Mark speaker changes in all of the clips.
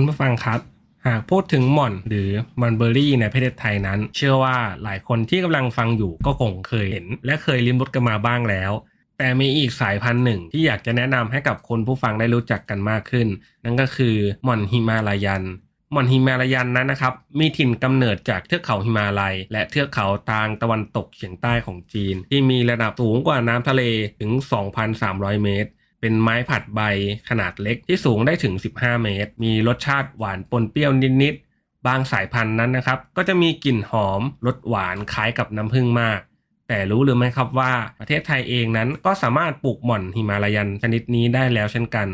Speaker 1: คุณผู้ฟังครับ หากพูดถึงหม่อนหรือมันเบอรี่ในประเทศไทยนั้น เชื่อว่าหลายคนที่กำลังฟังอยู่ก็คงเคยเห็น และเคยลิ้มรสกันมาบ้างแล้ว แต่มีอีกสายพันธุ์หนึ่งที่อยากจะแนะนำให้กับคนผู้ฟังได้รู้จักกันมากขึ้น นั่นก็คือหม่อนฮิมาลายันหม่อนฮิมาลายันนั้นนะครับ มีถิ่นกำเนิดจากเทือกเขาฮิมาลัย และเทือกเขาทางตะวันตกเฉียงใต้ของจีน ที่มีระดับสูงกว่าน้ำทะเลถึง 2,300 เมตร เป็นไม้ผัดใบขนาดเล็กที่สูงได้ถึง 15 เมตร มีรสชาติหวานปนเปรี้ยวนิดๆ บางสายพันธุ์นั้นนะครับ ก็จะมีกลิ่นหอมรสหวานคล้ายกับน้ำผึ้งมาก แต่รู้หรือไม่ครับว่าประเทศไทยเองนั้นก็สามารถปลูกหม่อนหิมาลายันชนิดนี้ได้แล้วเช่นกัน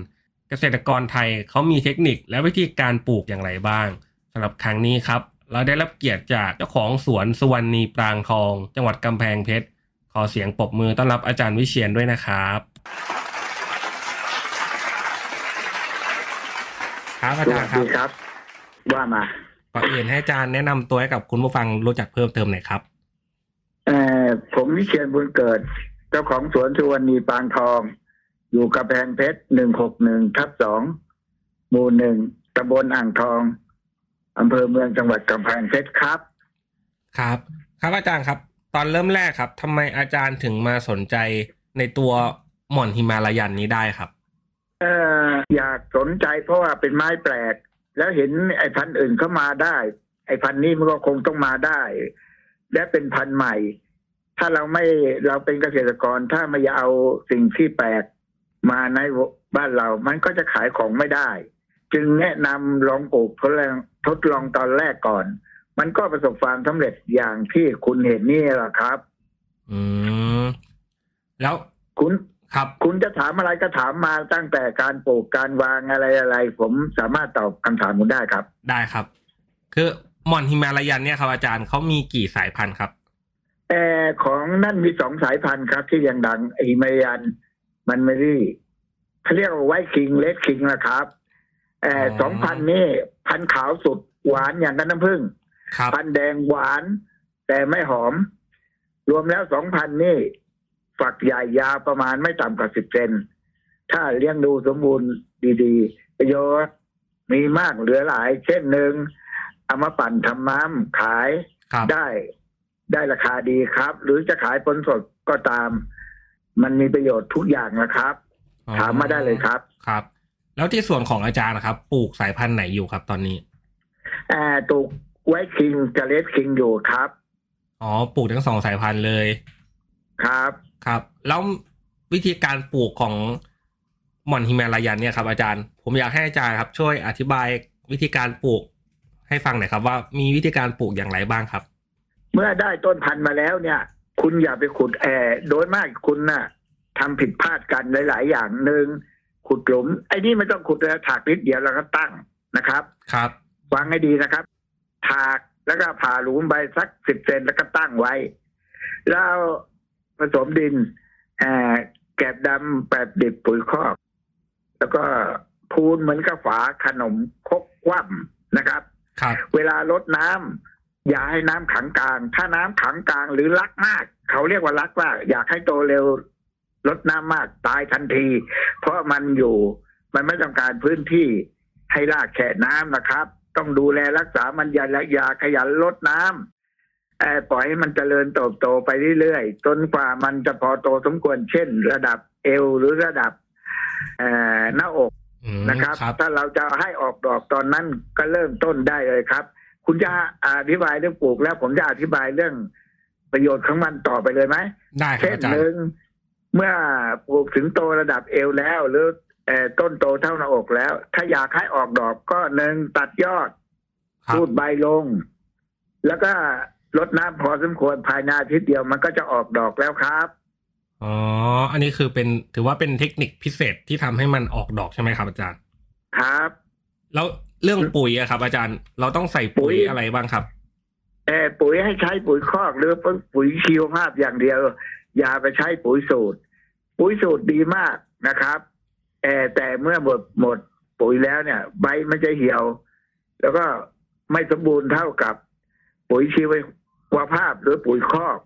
Speaker 1: เกษตรกรไทยเขามีเทคนิคและวิธีการปลูกอย่างไรบ้างสำหรับครั้งนี้ครับเราได้รับเกียรติจากเจ้าของสวนสุวรรณีปรางทอง จังหวัดกำแพงเพชรขอเสียงปรบมือต้อนรับอาจารย์วิเชียนด้วยนะครับ ครับอา
Speaker 2: ส
Speaker 1: จาร
Speaker 2: วัส
Speaker 1: ย์ครับ
Speaker 2: ดีครับ ว่ามา
Speaker 1: ก่อนอื่นให้อาจารย์แนะนำตัวให้กับคุณผู้ฟังรู้จักเพิ่มเติมหน่อยครับ
Speaker 2: เอ่อผมวิเชียนบุญเกิด เจ้าของสวนสุวรรณีปางทอง อยู่กระแพงเพชรหนึ่งหกหนึ่งทับสองหมู่หนึ่งตำบลอ่างทองอำเภอเมืองจังหวัดกำแพงเพชรครับ
Speaker 1: ครับ ครับอาจารย์ครับ ตอนเริ่มแรกครับทำไมอาจารย์ถึงมาสนใจในตัวหม่อนหิมาลายันนี้ได้ครับ
Speaker 2: เอ่ออยากสนใจเพราะว่าเป็นไม้แปลก แล้วเห็นไอ้พันธุ์อื่นเข้ามาได้ ไอ้พันธุ์นี้มันก็คงต้องมาได้ และเป็นพันธุ์ใหม่ ถ้าเราไม่เราเป็นเกษตรกรถ้าไม่เอาสิ่งที่แปลกมาในบ้านเรา มันก็จะขายของไม่ได้ จึงแนะนำลองปลูกทดลองทดลองตอนแรกก่อน มันก็ประสบความสำเร็จอย่างที่คุณเห็นนี่แหละครับ
Speaker 1: อืมแล้ว
Speaker 2: คุณ
Speaker 1: ครับ
Speaker 2: คุณจะถามอะไรก็ถามมาตั้งแต่การปลูกการวางอะไรอะไร ผมสามารถตอบคำถามคุณได้ครับ
Speaker 1: ได้ครับ คือหม่อนหิมาลายันเนี่ยครับอาจารย์เขามีกี่สายพันธุ์ครับ
Speaker 2: แต่ของนั่นมีสองสายพันธุ์ครับ ที่ยังดังไอเมยัน มันเมรี่เขาเรียกว่าไวคิงเลดคิงนะครับเออ
Speaker 1: อ๋อ
Speaker 2: สองพันธุ์นี่พันธุ์ขาวสุดหวานอย่างกันน้ำผึ้ง
Speaker 1: ครับ
Speaker 2: พันธุ์แดงหวาน แต่ไม่หอม รวมแล้วสองพันนี่ ฝักใหญ่ยาวประมาณไม่ต่ำกว่าสิบเซนถ้าเลี้ยงดูสมบูรณ์ดีๆ ประโยชน์มีมากเหลือหลาย เช่นหนึ่งเอามาปั่นทำน้ำขาย
Speaker 1: ครับ
Speaker 2: ได้ได้ราคาดีครับ หรือจะขายผลสดก็ตาม มันมีประโยชน์ทุกอย่างนะครับ
Speaker 1: อ๋อ
Speaker 2: ถามมาได้เลยครับ
Speaker 1: ครับ แล้วที่ส่วนของอาจารย์นะครับ ปลูกสายพันธุ์ไหนอยู่ครับตอนนี้
Speaker 2: แอร์ตูกไว้คิงกับเลสคิงอยู่ครับ
Speaker 1: อ๋อ ปลูกทั้งสองสายพันธุ์เลย
Speaker 2: ครับ
Speaker 1: ครับ แล้ววิธีการปลูกของหม่อนหิมาลายันเนี่ยครับ อาจารย์ ผมอยากให้อาจารย์ครับ ช่วยอธิบายวิธีการปลูกให้ฟังหน่อยครับ ว่ามีวิธีการปลูกอย่างไรบ้างครับ
Speaker 2: เมื่อได้ต้นพันธุ์มาแล้วเนี่ย คุณอย่าไปขุดแอร์โดยมากคุณน่ะทำผิดพลาดกันหลาย ๆ อย่างหนึ่งขุดหลุม ไอ้นี่ไม่ต้องขุดแล้วถากนิดเดียวแล้วก็ตั้งนะครับ
Speaker 1: ครับ
Speaker 2: วางให้ดีนะครับ ถากแล้วก็ผ่าหลุมไปสักสิบเซนแล้วก็ตั้งไว้ แล้ว ผสมดินแอบแกบดำแบบดิบปุ๋ยคอก แล้วก็พูนเหมือนกับฝาขนมครกคว่ำนะครับ
Speaker 1: ครับ
Speaker 2: เวลาลดน้ำอย่าให้น้ำขังกลาง ถ้าน้ำขังกลางหรือรักมาก เขาเรียกว่ารักมากอยากให้โตเร็วลดน้ำมากตายทันที เพราะมันอยู่มันไม่ต้องการพื้นที่ให้รากแค่น้ำนะครับ ต้องดูแลรักษามันอย่าอย่าขยันลดน้ำเอ่อ ปล่อยให้มันเจริญเติบโตไปเรื่อยๆจนกว่ามันจะพอโตสมควรเช่น ระดับเอวหรือระดับเอ่อหน้าอก
Speaker 1: อืม
Speaker 2: นะครับ
Speaker 1: ครับ
Speaker 2: ถ้าเราจะให้ออกดอกตอนนั้นก็เริ่มต้นได้เลยครับ คุณจะอธิบายเรื่องปลูกแล้วผมจะอธิบายเรื่องประโยชน์ของมันต่อไปเลยไหม
Speaker 1: ได้ครับ
Speaker 2: เช่น
Speaker 1: อาจาร
Speaker 2: ห
Speaker 1: ย์
Speaker 2: นึ่งเมื่อปลูกถึงโตระดับเอวแล้วหรือเอ่อต้นโตเท่าหน้าอกแล้ว ถ้าอยากให้ออกดอกก็หนึ่งตัดยอด
Speaker 1: ครับ
Speaker 2: รูดใบลง แล้วก็ ลดน้ำพอสมควรภายในอาทิตย์เดียวมันก็จะออกดอกแล้วครับ
Speaker 1: อ๋ออันนี้คือเป็นถือว่าเป็นเทคนิคพิเศษที่ทำให้มันออกดอกใช่ไหมครับอาจารย์
Speaker 2: ครับ
Speaker 1: แล้วเรื่องปุ๋ยอะครับ อาจารย์ เราต้องใส่ปุ๋ย
Speaker 2: ปุ๋ย
Speaker 1: อะไรบ้างครับ
Speaker 2: เออปุ๋ยให้ใช้ปุ๋ยคอกหรือปุ๋ยชีวภาพอย่างเดียว อย่าไปใช้ปุ๋ยสูตร ปุ๋ยสูตรดีมากนะครับเออแต่เมื่อหมดหมดปุ๋ยแล้วเนี่ย ใบมันจะเหี่ยว แล้วก็ไม่สมบูรณ์เท่ากับปุ๋ยชีว ภาพหรือปุ๋ยคอก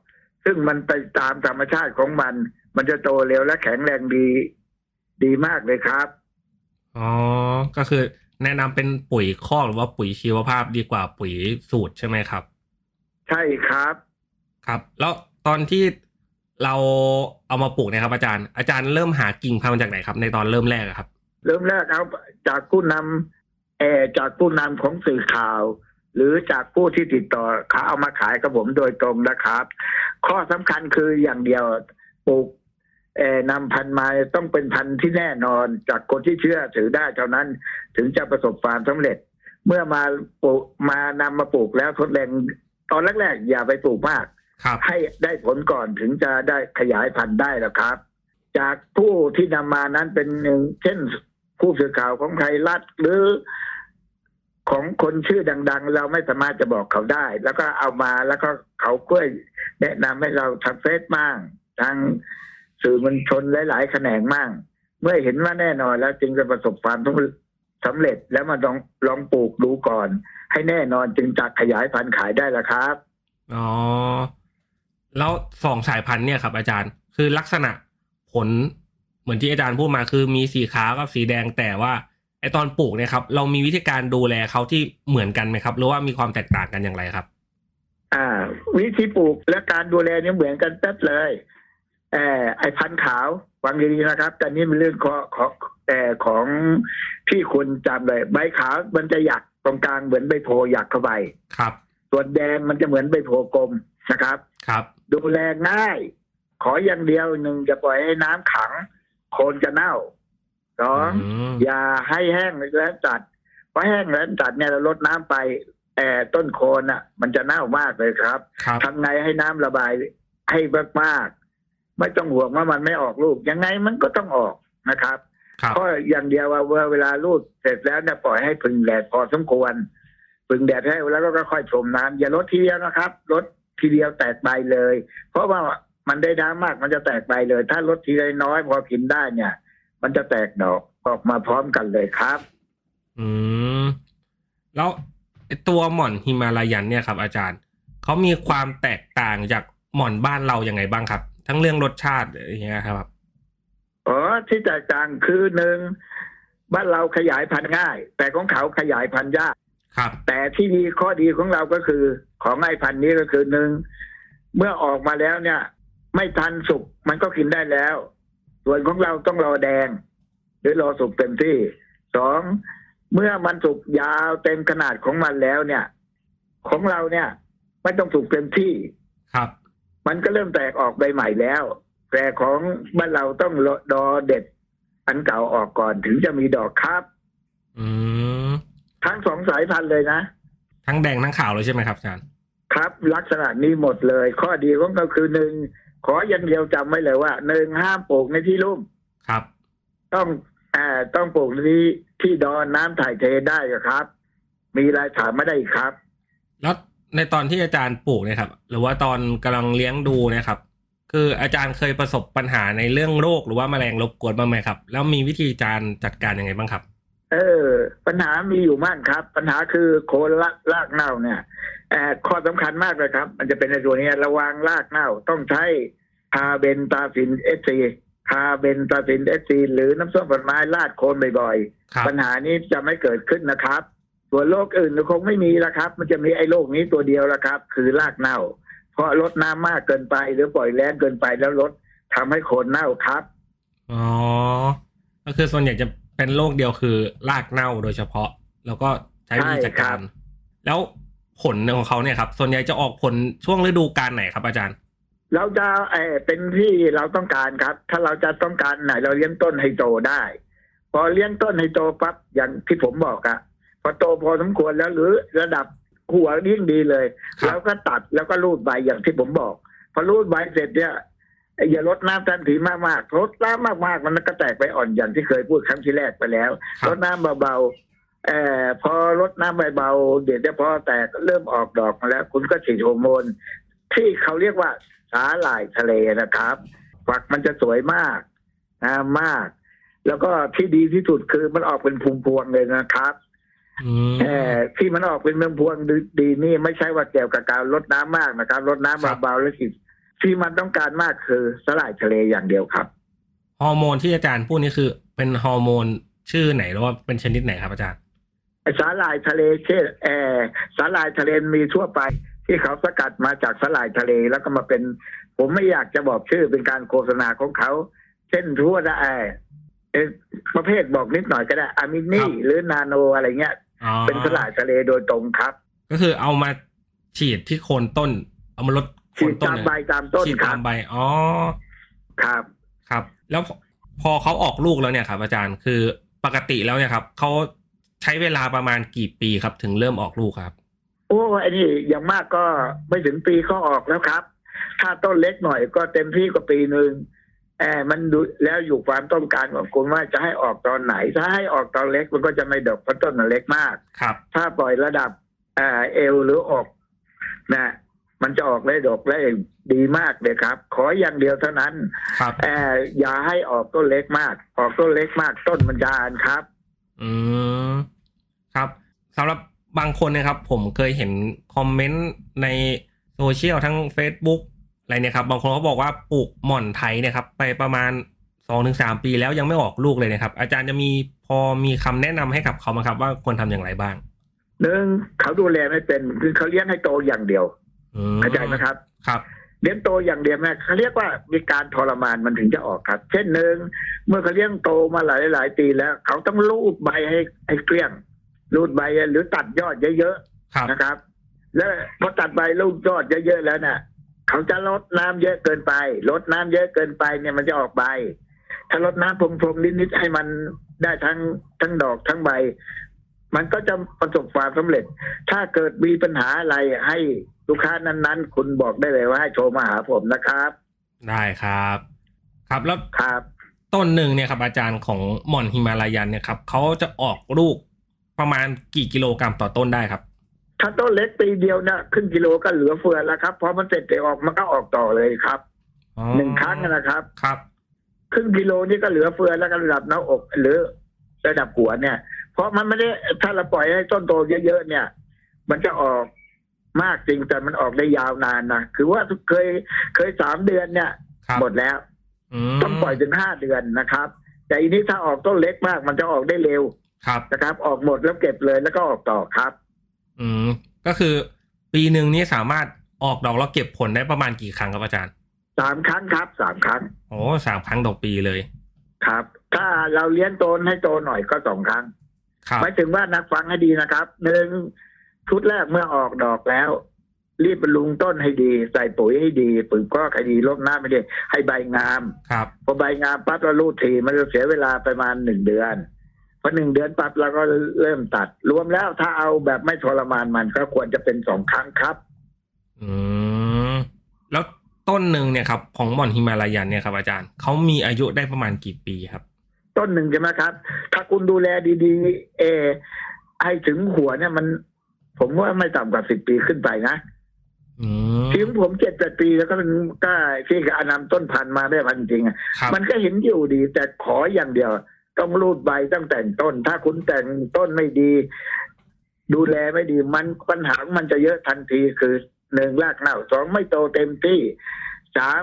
Speaker 2: ซึ่งมันไปตามธรรมชาติของมัน มันจะโตเร็วและแข็งแรงดี ดีมากเลยครับ
Speaker 1: อ๋อ ก็คือแนะนำเป็นปุ๋ยคอกหรือว่าปุ๋ยชีวภาพดีกว่าปุ๋ยสูตรใช่ไหมครับ
Speaker 2: ใช่ครับ
Speaker 1: ครับ แล้วตอนที่เราเอามาปลูกเนะครับ อาจารย์ อาจารย์เริ่มหากิ่งพันธุ์มาจากไหนครับ ในตอนเริ่มแรกอะครับ
Speaker 2: เริ่มแรกเอาจากผู้นำเออจากผู้นำของสื่อข่าว หรือจากผู้ที่ติดต่อเขาเอามาขายกับผมโดยตรงนะครับ ข้อสำคัญคืออย่างเดียวปลูกเออนำพันธุ์มาต้องเป็นพันธุ์ที่แน่นอนจากคนที่เชื่อถือได้เท่านั้นถึงจะประสบความสำเร็จ เมื่อมาปลูกมานำมาปลูกแล้วทดลองตอนแรกๆอย่าไปปลูกมาก
Speaker 1: ครับ
Speaker 2: ให้ได้ผลก่อนถึงจะได้ขยายพันธุ์ได้แล้วครับ จากผู้ที่นำมานั้นเป็นหนึ่งเช่นผู้สื่อข่าวของไทยรัฐหรือ ของคนชื่อดัง ๆ เราไม่สามารถจะบอกเขาได้ แล้วก็เอามาแล้วก็เขาก็แนะนำให้เราทางเฟซมั่งทางสื่อมวลชนหลายๆแขนงมั่งเมื่อเห็นว่าแน่นอนแล้วจึงจะประสบความสำเร็จแล้วมาลองลองปลูกดูก่อน ให้แน่นอนจึงจะขยายพันธุ์ขายได้ละครับ
Speaker 1: อ๋อแล้วสองสายพันธุ์เนี่ยครับ อาจารย์คือลักษณะผลเหมือนที่อาจารย์พูดมาคือมีสีขาวกับสีแดงแต่ว่า ไอตอนปลูกเนี่ยครับ เรามีวิธีการดูแลเขาที่เหมือนกันไหมครับ หรือว่ามีความแตกต่างกันอย่างไรครับ
Speaker 2: อ่า วิธีปลูกและการดูแลเนี่ยเหมือนกันเป๊บเลยเออไอพันธุ์ขาวฟังดีๆนะครับ แต่นี่เป็นเรื่องของของเออของพี่คุณจำเลย ใบขาวมันจะหยักตรงกลางเหมือนใบโพหยักเข้าไป
Speaker 1: ครับ
Speaker 2: ส่วนแดงมันจะเหมือนใบโพกลมนะครับ
Speaker 1: ครับ
Speaker 2: ดูแลง่าย ขออย่างเดียวหนึ่งจะปล่อยให้น้ำขัง โคนจะเน่า สอง
Speaker 1: อืม
Speaker 2: อย่าให้แห้งแล้วจัดเพราะแห้งแล้วจัดเนี่ยเราลดน้ำไปแออต้นโคนอะ มันจะเน่ามากเลยครับ
Speaker 1: ครับ
Speaker 2: ทำไงให้น้ำระบายให้มากๆไม่ต้องห่วงว่ามันไม่ออกลูกยังไงมันก็ต้องออกนะครับ
Speaker 1: ครับ
Speaker 2: เพราะอย่างเดียวว่าเวลารูดเสร็จแล้วเนี่ยปล่อยให้พึ่งแดดพอสมควรพึ่งแดดให้แล้วก็ค่อยๆชมน้ำอย่าลดทีเดียวนะครับลดทีเดียวแตกใบเลย เพราะว่ามันได้น้ำมากมันจะแตกใบเลย ถ้าลดทีละน้อยพอกินได้เนี่ย มันจะแตกดอกออกมาพร้อมกันเลยครับ
Speaker 1: อืม แล้วไอ้ตัวหม่อนฮิมาลายันเนี่ยครับ อาจารย์เขามีความแตกต่างจากหม่อนบ้านเราอย่างไงบ้างครับ ทั้งเรื่องรสชาติอย่างเงี้ยครับ
Speaker 2: อ๋อที่แตกต่างคือหนึ่งบ้านเราขยายพันธุ์ง่าย แต่ของเขาขยายพันธุ์ยาก
Speaker 1: ครับ
Speaker 2: แต่ที่ดีข้อดีของเราก็คือ ของไอ้พันธุ์นี้ก็คือหนึ่งเมื่อออกมาแล้วเนี่ย ไม่ทันสุกมันก็กินได้แล้ว ส่วนของเราต้องรอแดง หรือรอสุกเต็มที่สองเมื่อมันสุกยาวเต็มขนาดของมันแล้วเนี่ย ของเราเนี่ยไม่ต้องสุกเต็มที่
Speaker 1: ครับ
Speaker 2: มันก็เริ่มแตกออกใบใหม่แล้ว แต่ของบ้านเราต้องรอดอเด็ด อันเก่าออกก่อนถึงจะมีดอกครับ
Speaker 1: อืม
Speaker 2: ทั้งสองสายพันธุ์เลยนะ
Speaker 1: ทั้งแดงทั้งขาวเลยใช่ไหมครับอาจารย์
Speaker 2: ครับ ลักษณะนี้หมดเลย ข้อดีของเขาคือหนึ่ง ขออย่างเดียวจำไว้เลยว่าหนึ่งห้ามปลูกในที่ลุ่ม
Speaker 1: ครับ
Speaker 2: ต้องอ่าต้องปลูกในที่ที่ดอนน้ำถ่ายเทได้ครับ มีรายถามไม่ได้อีกครับ
Speaker 1: แล้วในตอนที่อาจารย์ปลูกเนี่ยครับ หรือว่าตอนกำลังเลี้ยงดูเนะครับ คืออาจารย์เคยประสบปัญหาในเรื่องโรคหรือว่าแมลงรบกวนบ้างไหมครับ แล้วมีวิธีการจัดการยังไงบ้างครับ
Speaker 2: เออ ปัญหามีอยู่มากครับ ปัญหาคือโคนรากรากเน่าเนี่ยเอ่อ ข้อสำคัญมากเลยครับ มันจะเป็นในตัวนี้ระวังรากเน่าต้องใช้ carbendazim SC carbendazim SC หรือน้ำส้มควันไม้ราดโคนบ่อย
Speaker 1: ครับ
Speaker 2: ๆปัญหานี้จะไม่เกิดขึ้นนะครับ ส่วนโรคอื่นคงไม่มีแล้วครับ มันจะมีไอ้โรคนี้ตัวเดียวละครับ คือรากเน่า เพราะรดน้ำมากเกินไปหรือปล่อยแล้งเกินไปแล้วรดทำให้โคนเน่าครับ
Speaker 1: อ๋อก็คือส่วนใหญ่จะเป็นโรคเดียวคือรากเน่าโดยเฉพาะ แล้วก็ใช้วิธีจัดการ แล้ว ผลของเขาเนี่ยครับส่วนใหญ่จะออกผลช่วงฤดูกาลไหนครับอาจารย์
Speaker 2: เราจะเออเป็นที่เราต้องการครับ ถ้าเราจะต้องการไหนเราเลี้ยงต้นให้โตได้ พอเลี้ยงต้นให้โตปั๊บอย่างที่ผมบอกอะพอโตพอสมควรแล้วหรือระดับหัวยิ่งดีเลย
Speaker 1: ครับ
Speaker 2: แล้วก็ตัดแล้วก็รูดใบอย่างที่ผมบอก พอรูดใบเสร็จเนี่ยอย่าลดน้ำทันทีมากๆลดน้ำมากๆ มันก็แตกไปอ่อนอย่างที่เคยพูดครั้งที่แรกไปแล้ว
Speaker 1: ครั
Speaker 2: ล
Speaker 1: บ
Speaker 2: ดน้ำเบาๆเอ่อพอลดน้ำเบาๆเดี๋ยวจะพอแตกเริ่มออกดอกมาแล้ว คุณก็ฉีดฮอร์โมนที่เขาเรียกว่าสาหร่ายทะเลนะครับ ฝักมันจะสวยมากงามมาก แล้วก็ที่ดีที่สุดคือมันออกเป็นพวงๆเลยนะครับ
Speaker 1: อืม
Speaker 2: เออที่มันออกเป็นพวงๆดีนี่ไม่ใช่ว่าเกี่ยวกับการลดน้ำมากนะครับลดน้ำ
Speaker 1: ครับ
Speaker 2: เบาๆแล้วฉีดที่มันต้องการมากคือสาหร่ายทะเลอย่างเดียวครับ
Speaker 1: ฮอร์โมนที่อาจารย์พูดนี่คือ เป็นฮอร์โมนชื่อไหนหรือว่าเป็นชนิดไหนครับอาจารย์
Speaker 2: ไอ้ สาหร่ายทะเลเช่นเออสาหร่ายทะเลมีทั่วไป ที่เขาสกัดมาจากสาหร่ายทะเลแล้วก็มาเป็น ผมไม่อยากจะบอกชื่อเป็นการโฆษณาของเขา เช่นทั่วได้เอ่อเอ่อประเภทบอกนิดหน่อยก็ได้อะมิ
Speaker 1: ครั
Speaker 2: นี่
Speaker 1: บ
Speaker 2: หรือนาโนอะไรเงี้ย
Speaker 1: อ๋อ
Speaker 2: เป็นสาหร่ายทะเลโดยตรงครับ
Speaker 1: ก็คือเอามาฉีดที่โคนต้น เอามาลดโค
Speaker 2: ฉี
Speaker 1: น
Speaker 2: ด
Speaker 1: ต้น
Speaker 2: ตาม
Speaker 1: เนี่ย
Speaker 2: ใบตามต้น
Speaker 1: ฉีด
Speaker 2: ค
Speaker 1: ตา
Speaker 2: รับ
Speaker 1: มใบอ๋อ
Speaker 2: ครับ
Speaker 1: ครับ แล้วพอพอเขาออกลูกแล้วเนี่ยครับ อาจารย์คือปกติแล้วเนี่ยครับเขา ใช้เวลาประมาณกี่ปีครับ ถึงเริ่มออกลูกครับ
Speaker 2: โอ้ไอ้นี่อย่างมากก็ไม่ถึงปีก็ออกแล้วครับ ถ้าต้นเล็กหน่อยก็เต็มที่ก็ปีหนึ่งแอบมันดูแล้วอยู่ความต้องการของคุณว่าจะให้ออกตอนไหน ถ้าให้ออกตอนเล็กมันก็จะไม่ดกเพราะต้นมันเล็กมาก
Speaker 1: ครับ
Speaker 2: ถ้าปล่อยระดับเอ่อเอวหรืออกนะมันจะออกได้ดกได้ดีมากเลยครับ ขออย่างเดียวเท่านั้น
Speaker 1: ครับ
Speaker 2: เอ่ออย่าให้ออกต้นเล็กมาก ออกต้นเล็กมากต้นมันจะอ่านครับ
Speaker 1: อืมครับสำหรับบางคนนะครับ ผมเคยเห็นคอมเมนต์ในโซเชียลทั้ง Facebook อะไรเนี่ยครับ บางคนเขาบอกว่าปลูกหม่อนไทยเนี่ยครับ ไปประมาณสองถึงสามปีแล้วยังไม่ออกลูกเลยนะครับ อาจารย์จะมีพอมีคำแนะนำให้กับเขาไหมครับ ว่าควรทำอย่างไรบ้าง
Speaker 2: หนึ่งเขาดูแลไม่เป็นคือเขาเลี้ยงให้โตอย่างเดียว
Speaker 1: อืม
Speaker 2: เข้าใจไหมครับ
Speaker 1: ครับ
Speaker 2: เลี้ยงโตอย่างเดียวแม่เขาเรียกว่ามีการทรมานมันถึงจะออกครับ เช่นหนึ่งเมื่อเขาเลี้ยงโตมาหลายหลายๆปีแล้ว เขาต้องรูดใบให้ให้เกลี้ยงรูดใบหรือตัดยอดเยอะ
Speaker 1: ครับ
Speaker 2: ๆนะครับ แล้วพอตัดใบรูดยอดเยอะๆแล้วน่ะ เขาจะลดน้ำเยอะเกินไปลดน้ำเยอะเกินไปเนี่ยมันจะออกใบถ้าลดน้ำพรมๆนิดๆให้มันได้ทั้งทั้งดอกทั้งใบ มันก็จะประสบความสำเร็จ ถ้าเกิดมีปัญหาอะไรให้ลูกค้านั้นๆ คุณบอกได้เลยว่าให้โทรมาหาผมนะครับ
Speaker 1: ได้ครับ ครับแล้ว
Speaker 2: ครับ
Speaker 1: ต้นหนึ่งเนี่ยครับอาจารย์ของหม่อนฮิมาลายันเนี่ยครับเขาจะออกลูกประมาณกี่กิโลกรัมต่อต้นได้ครับ
Speaker 2: ถ้าต้นเล็กปีเดียวนะครึ่งกิโลก็เหลือเฟือแล้วครับพอมันเสร็จไปออกมันก็ออกต่อเลยครับ
Speaker 1: อ๋อ
Speaker 2: หนึ่งครั้งนะครับ
Speaker 1: ครับ
Speaker 2: ครึ่งกิโลนี่ก็เหลือเฟือแล้วก็ระดับหน้าอกหรือระดับหัวเนี่ย เพราะมันไม่ได้ถ้าเราปล่อยให้ต้นโตเยอะๆเนี่ย มันจะออกมากจริงแต่มันออกได้ยาวนานนะคือว่าเคยเคยสามเดือนเนี่ย
Speaker 1: ครับ
Speaker 2: หมดแล้ว
Speaker 1: ม
Speaker 2: ต้องปล่อยถึงห้าเดือนนะครับ แต่อันนี้ถ้าออกต้นเล็กมาก มันจะออกได้เร็ว
Speaker 1: ครับ
Speaker 2: นะครับ ออกหมดแล้วเก็บเลยแล้วก็ออกต่อครับ
Speaker 1: อืมก็คือปีหนึ่งนี้สามารถออกดอกแล้วเก็บผลได้ประมาณกี่ครั้งครับอาจารย์
Speaker 2: สามครั้งครับสามครั้ง
Speaker 1: โอ้สามครั้งต่อปีเลย
Speaker 2: ครับ ถ้าเราเลี้ยงโตนให้โตหน่อยก็สองครั้ง
Speaker 1: ครับ
Speaker 2: หมายถึงว่านักฟังให้ดีนะครับหนึ่งชุดแรกเมื่อออกดอกแล้ว รีบบำรุงต้นให้ดี ใส่ปุ๋ยให้ดีปุ๋ยก็ให้ดีลดน้ำให้ดีให้ใบงาม
Speaker 1: ครับ
Speaker 2: พอใบงามปั๊บเราลูดทีมันจะเสียเวลาประมาณหนึ่งเดือนพอหนึ่งเดือนปั๊บเราก็เริ่มตัด รวมแล้วถ้าเอาแบบไม่ทรมานมันก็ควรจะเป็นสองครั้งครับ
Speaker 1: อืมแล้วต้นหนึ่งเนี่ยครับ ของหม่อนฮิมาลายันเนี่ยครับอาจารย์เขามีอายุได้ประมาณกี่ปีครับ
Speaker 2: ต้นหนึ่งใช่ไหมครับ ถ้าคุณดูแลดีๆเออให้ถึงหัวเนี่ยมัน ผมว่าไม่ต่ำกว่าสิบปีขึ้นไปนะ
Speaker 1: อืม
Speaker 2: ถึงผมเจ็ดแปดปีแล้วก็เป็นก็ที่กับอนำต้นพันธุ์มาได้พันธุ์จริงๆอะ
Speaker 1: ครับ
Speaker 2: มันก็เห็นอยู่ดี แต่ขออย่างเดียว ต้องรูดใบต้องแต่งต้น ถ้าคุณแต่งต้นไม่ดี ดูแลไม่ดี มันปัญหามันจะเยอะทันทีคือหนึ่งรากเน่าสองไม่โตเต็มที่สาม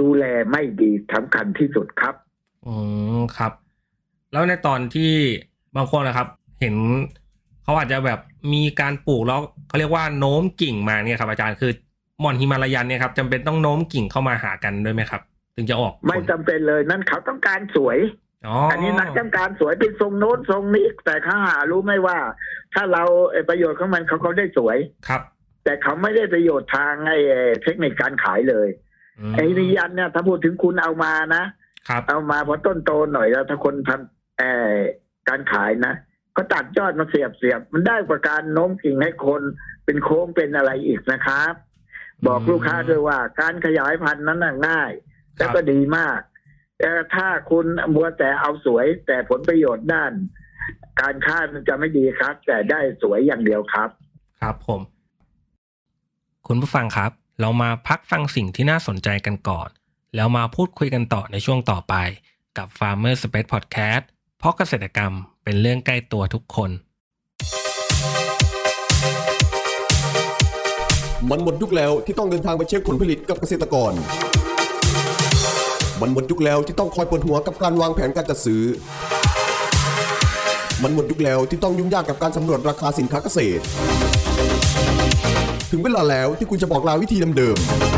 Speaker 2: ดูแลไม่ดีสำคัญที่สุดครับ
Speaker 1: อืมครับ แล้วในตอนที่บางคนนะครับ เห็นเขาอาจจะแบบมีการปลูกแล้วเขาเรียกว่าโน้มกิ่งมาเนี่ยครับอาจารย์คือหม่อนฮิมาลายันเนี่ยครับจำเป็นต้องโน้มกิ่งเข้ามาหากันด้วยไหมครับ ถึงจะออกผล
Speaker 2: ไม่จำเป็นเลยนั่นเขาต้องการสวย
Speaker 1: อ๋อ
Speaker 2: อั
Speaker 1: อั
Speaker 2: นนี้นักต้องการสวยเป็นทรงโน้นทรงนี้ แต่เขาหารู้ไหมว่า ถ้าเราเอ่อประโยชน์ของมันเขาเขาได้สวย
Speaker 1: ครับ
Speaker 2: แต่เขาไม่ได้ประโยชน์ทางไอ้เอ่อเทคนิคการขายเลย
Speaker 1: ม
Speaker 2: ไอ้นิยันเนี่ยถ้าพูดถึงคุณเอามานะ
Speaker 1: ครับ
Speaker 2: เอามาพอต้นโตหน่อยแล้ว ถ้าคนทเออการขายนะก็ตัดยอดมาเสียบเสียบมันได้กว่าการโน้มกิ่งให้คนเป็นโค้งเป็นอะไรอีกนะครับ บอกลูกค้าด้วยว่า การขยายพันธุ์นั้นน่ะง่าย
Speaker 1: ครั
Speaker 2: และ
Speaker 1: บ
Speaker 2: ก็ดีมากแต่ถ้าคุณมัวแต่เอาสวยแต่ผลประโยชน์ด้าน การค้ามันจะไม่ดีครับ แต่ได้สวยอย่างเดียวครับ
Speaker 1: ครับผม คุณผู้ฟังครับ เรามาพักฟังสิ่งที่น่าสนใจกันก่อน แล้วมาพูดคุยกันต่อในช่วงต่อไปกับ Farmer Space Podcast เพราะเกษตรกรรมเป็นเรื่องใกล้ตัวทุกคน
Speaker 3: มันหมดยุคแล้วที่ต้องเดินทางไปเช็คผลผลิตกับเกษตรกร มันหมดยุคแล้วที่ต้องคอยปวดหัวกับการวางแผนการจัดซื้อ มันหมดยุคแล้วที่ต้องยุ่งยากกับการสำรวจราคาสินค้าเกษตร ถึงเวลาแล้วที่คุณจะบอกลาวิธีเดิมๆ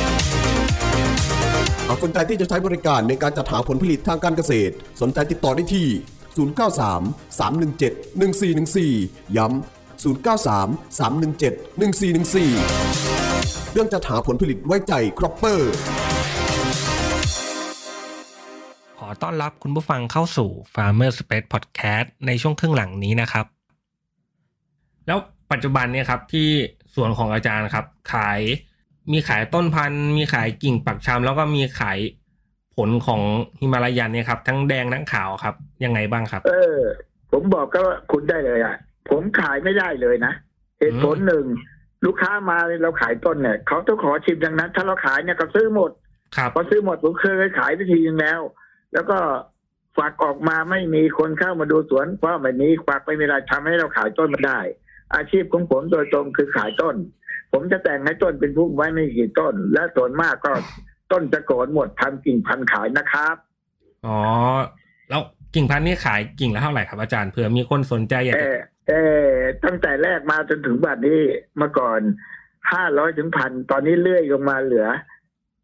Speaker 3: หากสนใจที่จะใช้บริการในการจัดหาผลผลิตทางการเกษตร สนใจติดต่อได้ที่ 093 317 1414 ย้ำ 093 317 1414 เรื่องจัดหาผลผลิตไว้ใจครอปเปอร์
Speaker 1: ขอต้อนรับคุณผู้ฟังเข้าสู่ Farmer Space Podcast ในช่วงครึ่งหลังนี้นะครับ แล้วปัจจุบันเนี่ยครับที่สวนของอาจารย์ครับขาย มีขายต้นพันธุ์มีขายกิ่งปักชำแล้วก็มีขายผลของฮิมาลายันเนี่ยครับ ทั้งแดงทั้งขาวครับ ยังไงบ้างครับ
Speaker 2: เออ ผมบอกก็ว่าคุณได้เลยอะ ผมขายไม่ได้เลยนะเหตุผลหนึ่งลูกค้ามาเราขายต้นเนี่ยเขาต้องขอชิมดังนั้น ถ้าเราขายเนี่ยก็ซื้อหมด
Speaker 1: ครับ
Speaker 2: พอซื้อหมดผมเคยขายไปทีนึงแล้ว แล้วก็ฝากออกมาไม่มีคนเข้ามาดูสวนเพราะแบบนี้ฝากไปไม่ได้ทำให้เราขายต้นมาได้ อาชีพของผมโดยตรงคือขายต้น ผมจะแต่งให้ต้นเป็นพุ่มไว้ไม่กี่ต้น และส่วนมากก็ต้นจะโกนหมดพันกิ่งพันขายนะครับ
Speaker 1: อ๋อแล้วกิ่งพันธุ์นี่ขายกิ่งละเท่าไหร่ครับอาจารย์เผื่อมีคนสนใจอยาก
Speaker 2: เอ
Speaker 1: จะ
Speaker 2: อเออตั้งแต่แรกมาจนถึงบัดนี้เมื่อก่อนห้าร้อยถึงพันตอนนี้เลื่อยลงมาเหลือ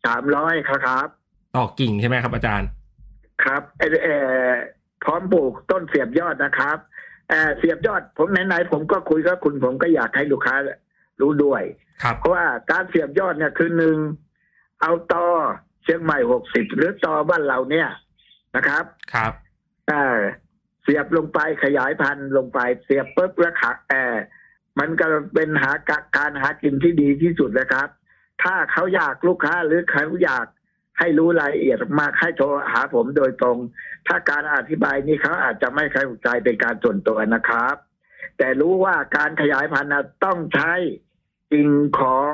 Speaker 2: สามร้อยครับ
Speaker 1: ต่อกิ่งใช่ไหมครับอาจารย์
Speaker 2: ครับเออเออพร้อมปลูกต้นเสียบยอดนะครับเออเสียบยอดผมไหนๆผมก็คุยกับคุณผมก็อยากให้ลูกค้า รู้ด้วย
Speaker 1: ครับ
Speaker 2: เพราะว่าการเสียบยอดเนี่ยคือหนึ่งเอาตอเชียงใหม่หกสิบหรือตอบ้านเราเนี่ยนะครับ
Speaker 1: ครับ
Speaker 2: เออเสียบลงไปขยายพันธุ์ลงไปเสียบปุ๊บแล้วขาแออมันก็เป็นหากะการหากินที่ดีที่สุดนะครับ ถ้าเขาอยากลูกค้าหรือเขาอยากให้รู้รายละเอียดมากให้โทรหาผมโดยตรง ถ้าการอธิบายนี้เขาอาจจะไม่เข้าใจเป็นการส่วนตัวนะครับ แต่รู้ว่าการขยายพันธุ์น่ะต้องใช้ กิ่งของ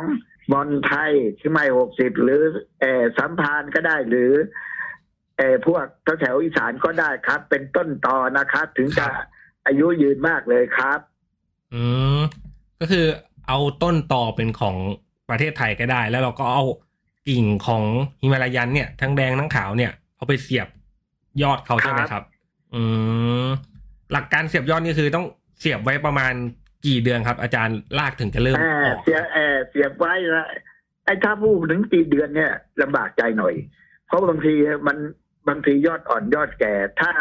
Speaker 2: บอลไทยที่ไม่หกสิบหรือเออสัมพานก็ได้หรือเออพวกแถวๆอีสานก็ได้ครับ เป็นต้นตอนะครับ ถึงจะอายุยืนมากเลยครับ
Speaker 1: อืมก็คือเอาต้นต่อเป็นของประเทศไทยก็ได้ แล้วเราก็เอากิ่งของฮิมาลายันเนี่ย ทั้งแดงทั้งขาวเนี่ยเอาไปเสียบยอดเขาใช่ไหมครับ อืมหลักการเสียบยอดนี่คือต้องเสียบไว้ประมาณ กี่เดือนครับ อาจารย์ลากถึงจะเริ่ม
Speaker 2: เอ
Speaker 1: อ
Speaker 2: อ
Speaker 1: อก
Speaker 2: เสียเออเสียบไว้นะไอ้ถ้าพูดถึงปีเดือนเนี่ยลำบากใจหน่อย เพราะบางทีมันบางทียอดอ่อนยอดแก่ ถ้า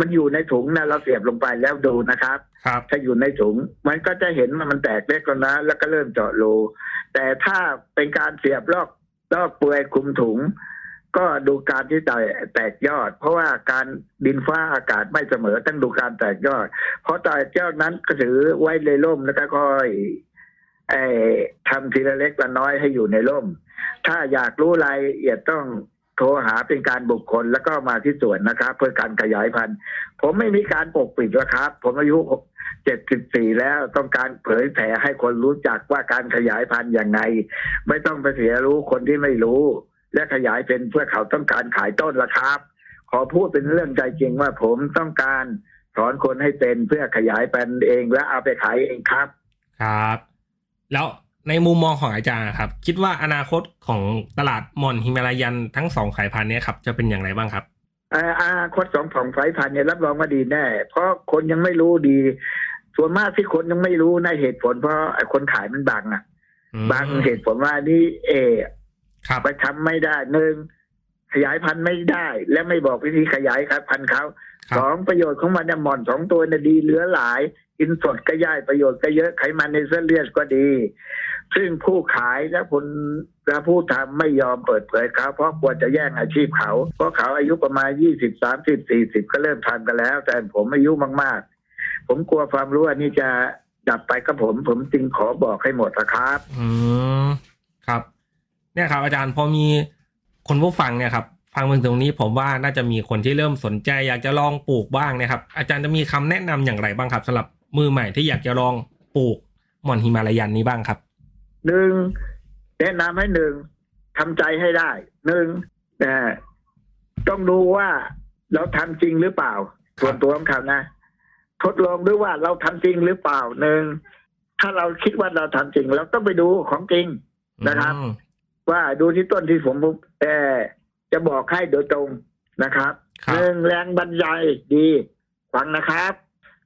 Speaker 2: มันอยู่ในถุงนะเราเสียบลงไปแล้วดูนะครับ
Speaker 1: ครับ
Speaker 2: ถ้าอยู่ในถุง มันก็จะเห็นว่ามันแตกเล็กแล้วนะ แล้วก็เริ่มเจาะรูแต่ถ้าเป็นการเสียบลอกลอกเปลือยคลุมถุง ก็ดูการที่แตกแตกยอด เพราะว่าการดินฟ้าอากาศไม่เสมอต้องดูการแตกยอด เพราะแตกยอดนั้นก็ถือไว้ในร่มแล้วก็ค่อยทำทีละเล็กละน้อยให้อยู่ในร่ม ถ้าอยากรู้รายละเอียดต้องโทรหาเป็นการบุคคลแล้วก็มาที่สวนนะครับ เพื่อการขยายพันธุ์ผมไม่มีการปกปิดแล้วครับ ผมอายุเจ็ดสิบสี่แล้วต้องการเผยแผ่ให้คนรู้จักว่าการขยายพันธุ์อย่างไง ไม่ต้องไปเสียรู้คนที่ไม่รู้ และขยายเป็นเพื่อเขาต้องการขายต้นละครับ ขอพูดเป็นเรื่องใจจริงว่าผมต้องการสอนคนให้เป็นเพื่อขยายพันธุ์เองและเอาไปขายเองครับ
Speaker 1: ครับ แล้วในมุมมองของอาจารย์ครับ คิดว่าอนาคตของตลาดหมอนฮิมาลายันทั้งสองสายพันธุ์เนี้ครับจะเป็นอย่างไรบ้างครับ
Speaker 2: เอ่ออาคตสองผ่องไฟพันธุ์เนี่ยรับรองว่าดีแน่ เพราะคนยังไม่รู้ดี ส่วนมากที่คนยังไม่รู้ในะเหตุผล เพราะไอ้คนขายมันบังอะ
Speaker 1: อืม
Speaker 2: บางเหตุผลว่านี่เออ
Speaker 1: ครับ
Speaker 2: ไปทำไม่ได้หนึ่งขยายพันธุ์ไม่ได้ และไม่บอกวิธีขยายครับพันธุ์เขา
Speaker 1: ครั
Speaker 2: ส
Speaker 1: บ
Speaker 2: องประโยชน์ของมันเนี่ยหม่อนสองตัวเนี่ยดีเหลือหลาย กินสดก็ย่ายประโยชน์ก็เยอะไขมันในเส้นเลือดก็ดี ซึ่งผู้ขายและคนและผู้ทำไม่ยอมเปิดเผยเขาเพราะกลัวจะแย่งอาชีพเขา เพราะเขาอายุประมาณยี่สิบสามสิบสี่สิบก็เริ่มทำกันแล้ว แต่ผมอายุมากๆ ผมกลัวความรู้อันนี้จะดับไปกับผม ผมจึงขอบอกให้หมดนะครับ
Speaker 1: อืมครับ เนี่ยครับอาจารย์พอมีคนผู้ฟังเนี่ยครับฟังมาถึงตรงนี้ผมว่าน่าจะมีคนที่เริ่มสนใจ อยากจะลองปลูกบ้างเนะครับ อาจารย์จะมีคำแนะนำอย่างไรบ้างครับสำหรับมือใหม่ที่อยากจะลองปลูกหม่อนหิมาลายันนี้บ้างครับ
Speaker 2: หนึ่งแนะนำให้หนึ่งทำใจให้ได้หนึ่งนะต้องดูว่าเราทำจริงหรือเปล่า ส่วนตัวของเขานะ ทดลองด้วยว่าเราทำจริงหรือเปล่าหนึ่งถ้าเราคิดว่าเราทำจริง เราต้องไปดูของจริงนะครับ
Speaker 1: อืม
Speaker 2: ว่าดูที่ต้นที่ผมเออจะบอกให้โดยตรงนะครับ
Speaker 1: ครับ
Speaker 2: หนึ่งแรงบันดาลดีฟังนะครับ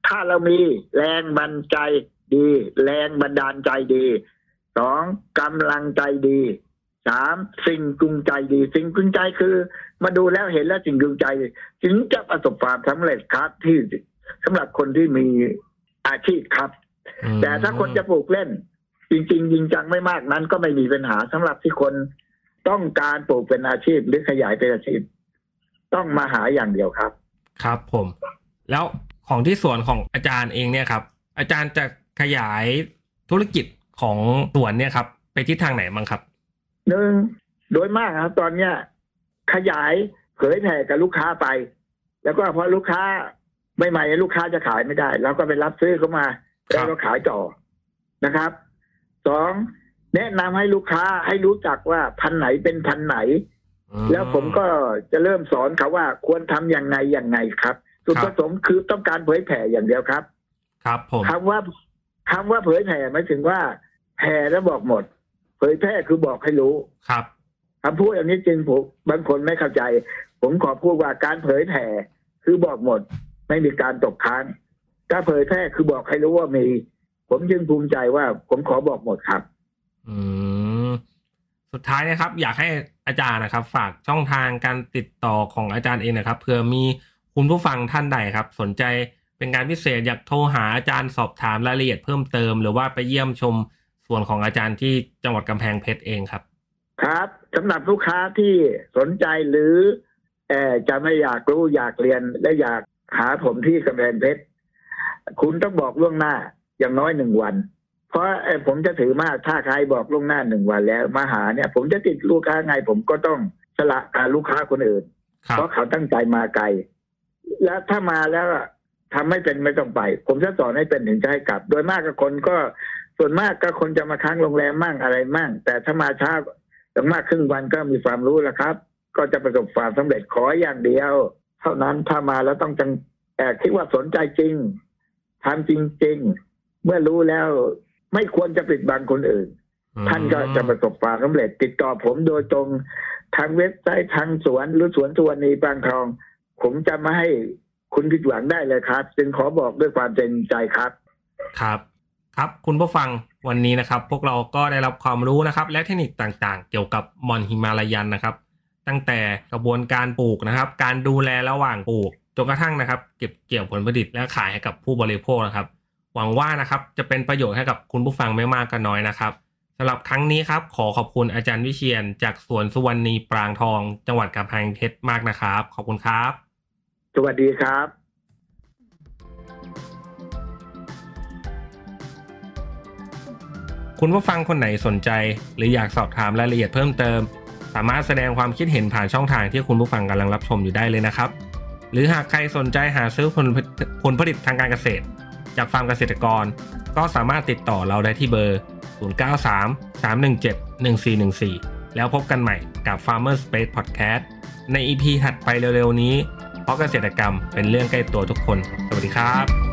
Speaker 2: ถ้าเรามีแรงบันใจดี แรงบันดาลใจดีสองกำลังใจดีสามสิ่งจูงใจดี สิ่งจูงใจคือ มาดูแล้วเห็นแล้วสิ่งจูงใจ ถึงจะประสบความสำเร็จครับที่สำหรับคนที่มีอาชีพครับ
Speaker 1: อืม
Speaker 2: แต่ถ้าคนจะปลูกเล่น จริงๆจริงจังไม่มากนั้นก็ไม่มีปัญหาสำหรับที่คนต้องการปลูกเป็นอาชีพหรือขยายเป็นอาชีพ ต้องมาหาอย่างเดียวครับ
Speaker 1: ครับผม แล้วของที่สวนของอาจารย์เองเนี่ยครับ อาจารย์จะขยายธุรกิจของสวนเนี่ยครับ ไปทิศทางไหนบ้างครับ
Speaker 2: หนึ่งโดยมากครับ ตอนเนี้ยขยายเผยแผ่กับลูกค้าไป แล้วก็พอลูกค้าใหม่ๆลูกค้าจะขายไม่ได้เราก็ไปรับซื้อเขามา
Speaker 1: ครั
Speaker 2: แล้ว
Speaker 1: บ
Speaker 2: ก็ขายต่อนะครับ สองแนะนำให้ลูกค้าให้รู้จักว่าพันธุ์ไหนเป็นพันธุ์ไหน
Speaker 1: อื
Speaker 2: แล้วผมก็จะเริ่มสอนเขาว่าควรทำอย่างไงอย่างไงครับจุด
Speaker 1: ครับ
Speaker 2: ประสงค์คือต้องการเผยแผ่อย่างเดียวครับ
Speaker 1: ครับผม
Speaker 2: คำว่าคำว่าเผยแผ่หมายถึงว่าแผ่แล้วบอกหมด เผยแพร่คือบอกให้รู้
Speaker 1: ครับ
Speaker 2: คำพูดอันนี้จริงผมบางคนไม่เข้าใจ ผมขอพูดว่าการเผยแผ่คือบอกหมด ไม่มีการตกค้างถ้าเผยแพร่คือบอกให้รู้ว่ามี ผมจึงภูมิใจว่าผมขอบอกหมดครับ
Speaker 1: อืมสุดท้ายนะครับ อยากให้อาจารย์นะครับ ฝากช่องทางการติดต่อของอาจารย์เองนะครับเผื่อมีคุณผู้ฟังท่านใดครับ สนใจเป็นการพิเศษอยากโทรหาอาจารย์สอบถามรายละเอียดเพิ่มเติม หรือว่าไปเยี่ยมชมส่วนของอาจารย์ที่จังหวัดกำแพงเพชรเองครับ
Speaker 2: ครับสำหรับลูกค้าที่สนใจหรือเออจะไม่อยากรู้อยากเรียนและอยากหาผมที่กำแพงเพชรคุณต้องบอกล่วงหน้า อย่างน้อยหนึ่งวัน เพราะเอ่อผมจะถือมากถ้าใครบอกล่วงหน้าหนึ่งวันแล้ว มาหาเนี่ย ผมจะติดลูกค้าไง ผมก็ต้องสละการลูกค้าคนอื่น
Speaker 1: ครับ
Speaker 2: เพราะเขาตั้งใจมาไกล แล้วถ้ามาแล้วอะทำไม่เป็นไม่ต้องไป ผมจะสอนให้เป็นถึงจะให้กลับ โดยมากกับคนก็ส่วนมากก็คนจะมาค้างโรงแรมมั่งอะไรมั่ง แต่ถ้ามาช้าอย่างมากครึ่งวันก็มีความรู้แล้วครับ ก็จะประสบความสำเร็จขออย่างเดียว เท่านั้นถ้ามาแล้วต้องจังแต่คิดว่าสนใจจริงทำจริงๆ เมื่อรู้แล้ว ไม่ควรจะปิดบังคนอื่น ท่านก็จะประสบความสำเร็จ ติดต่อผมโดยตรงทางเว็บไซต์ทางสวนหรือสวนสวนนีปางทอง ผมจะมาให้คุณผิดหวังได้เลยครับ จึงขอบอกด้วยความเต็มใจครับ
Speaker 1: ครับครับคุณผู้ฟังวันนี้นะครับ พวกเราก็ได้รับความรู้นะครับ และเทคนิคต่างๆ เกี่ยวกับมอนหิมาลายันนะครับ ตั้งแต่กระบวนการปลูกนะครับ การดูแลระหว่างปลูกจนกระทั่งนะครับ เก็บเกี่ยวผลผลิตและขายให้กับผู้บริโภคนะครับ หวังว่านะครับจะเป็นประโยชน์ให้กับคุณผู้ฟังไม่มากก็น้อยนะครับสำหรับครั้งนี้ครับ ขอขอบคุณอาจารย์วิเชียน จากสวนสุวรรณีปรางทอง จังหวัดกำแพงเพชรมากนะครับ ขอบคุณครับ
Speaker 2: สวัสดีครับ
Speaker 1: คุณผู้ฟังคนไหนสนใจ หรืออยากสอบถามรายละเอียดเพิ่มเติม สามารถแสดงความคิดเห็นผ่านช่องทางที่คุณผู้ฟังกำลังรับชมอยู่ได้เลยนะครับ หรือหากใครสนใจหาซื้อผลผลิตผลผลิตทางการเกษตร จากฟาร์มเกษตรกร ก็สามารถติดต่อเราได้ที่เบอร์ 093 317 1414 แล้วพบกันใหม่กับ Farmer Space Podcast ใน EP ถัดไปเร็วๆนี้ เพราะเกษตรกรรมเป็นเรื่องใกล้ตัวทุกคน สวัสดีครับ